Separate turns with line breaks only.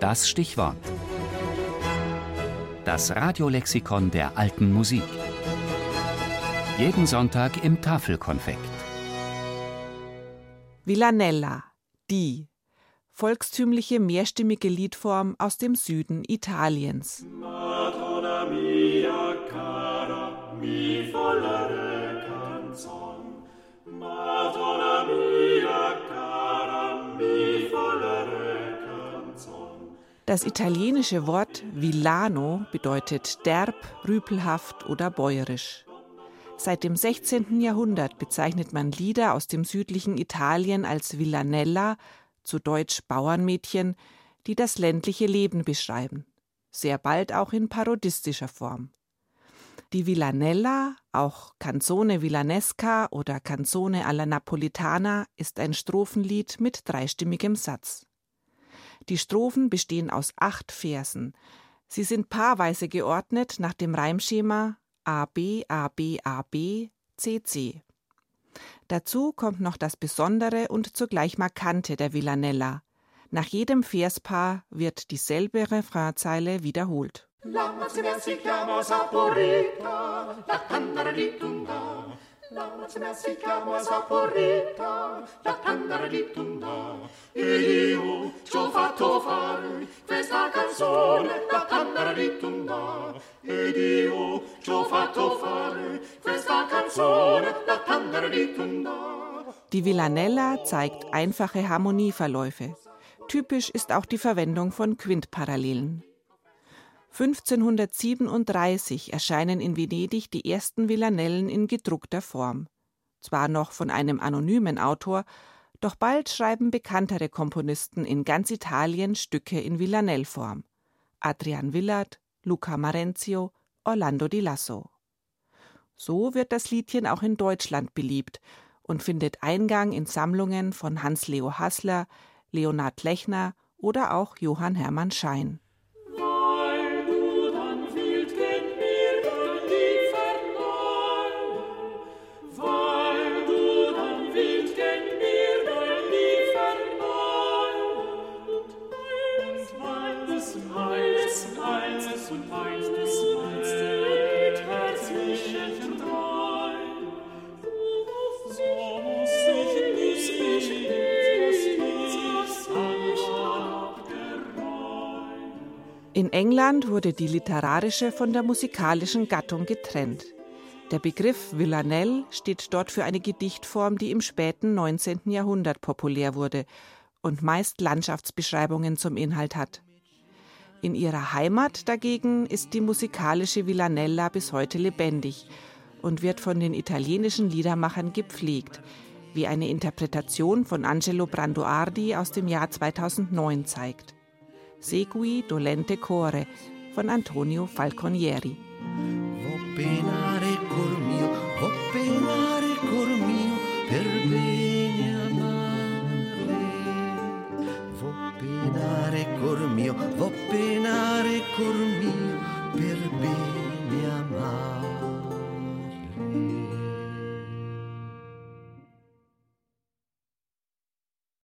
Das Stichwort. Das Radiolexikon der alten Musik. Jeden Sonntag im Tafelkonfekt.
Villanella, die volkstümliche mehrstimmige Liedform aus dem Süden Italiens. Madonna mia Das italienische Wort Villano bedeutet derb, rüpelhaft oder bäuerisch. Seit dem 16. Jahrhundert bezeichnet man Lieder aus dem südlichen Italien als Villanella, zu Deutsch Bauernmädchen, die das ländliche Leben beschreiben, sehr bald auch in parodistischer Form. Die Villanella, auch Canzone Villanesca oder Canzone alla Napolitana, ist ein Strophenlied mit dreistimmigem Satz. Die Strophen bestehen aus acht Versen. Sie sind paarweise geordnet nach dem Reimschema AB, AB, AB, CC. Dazu kommt noch das Besondere und zugleich Markante der Villanella. Nach jedem Verspaar wird dieselbe Refrainzeile wiederholt. La la mazzina si chiama Saporita, la tannara di Tunda. E io ci ho fatto fare questa canzone, la tannara di Tunda. Ed io ci ho fatto fare questa canzone, la tannara di Tunda. Die Villanella zeigt einfache Harmonieverläufe. Typisch ist auch die Verwendung von Quintparallelen. 1537 erscheinen in Venedig die ersten Villanellen in gedruckter Form. Zwar noch von einem anonymen Autor, doch bald schreiben bekanntere Komponisten in ganz Italien Stücke in Villanellform. Adrian Willard, Luca Marenzio, Orlando di Lasso. So wird das Liedchen auch in Deutschland beliebt und findet Eingang in Sammlungen von Hans-Leo Hassler, Leonhard Lechner oder auch Johann Hermann Schein. In England wurde die literarische von der musikalischen Gattung getrennt. Der Begriff Villanelle steht dort für eine Gedichtform, die im späten 19. Jahrhundert populär wurde und meist Landschaftsbeschreibungen zum Inhalt hat. In ihrer Heimat dagegen ist die musikalische Villanella bis heute lebendig und wird von den italienischen Liedermachern gepflegt, wie eine Interpretation von Angelo Branduardi aus dem Jahr 2009 zeigt. Segui dolente core von Antonio Falconieri. Vo va penare cormino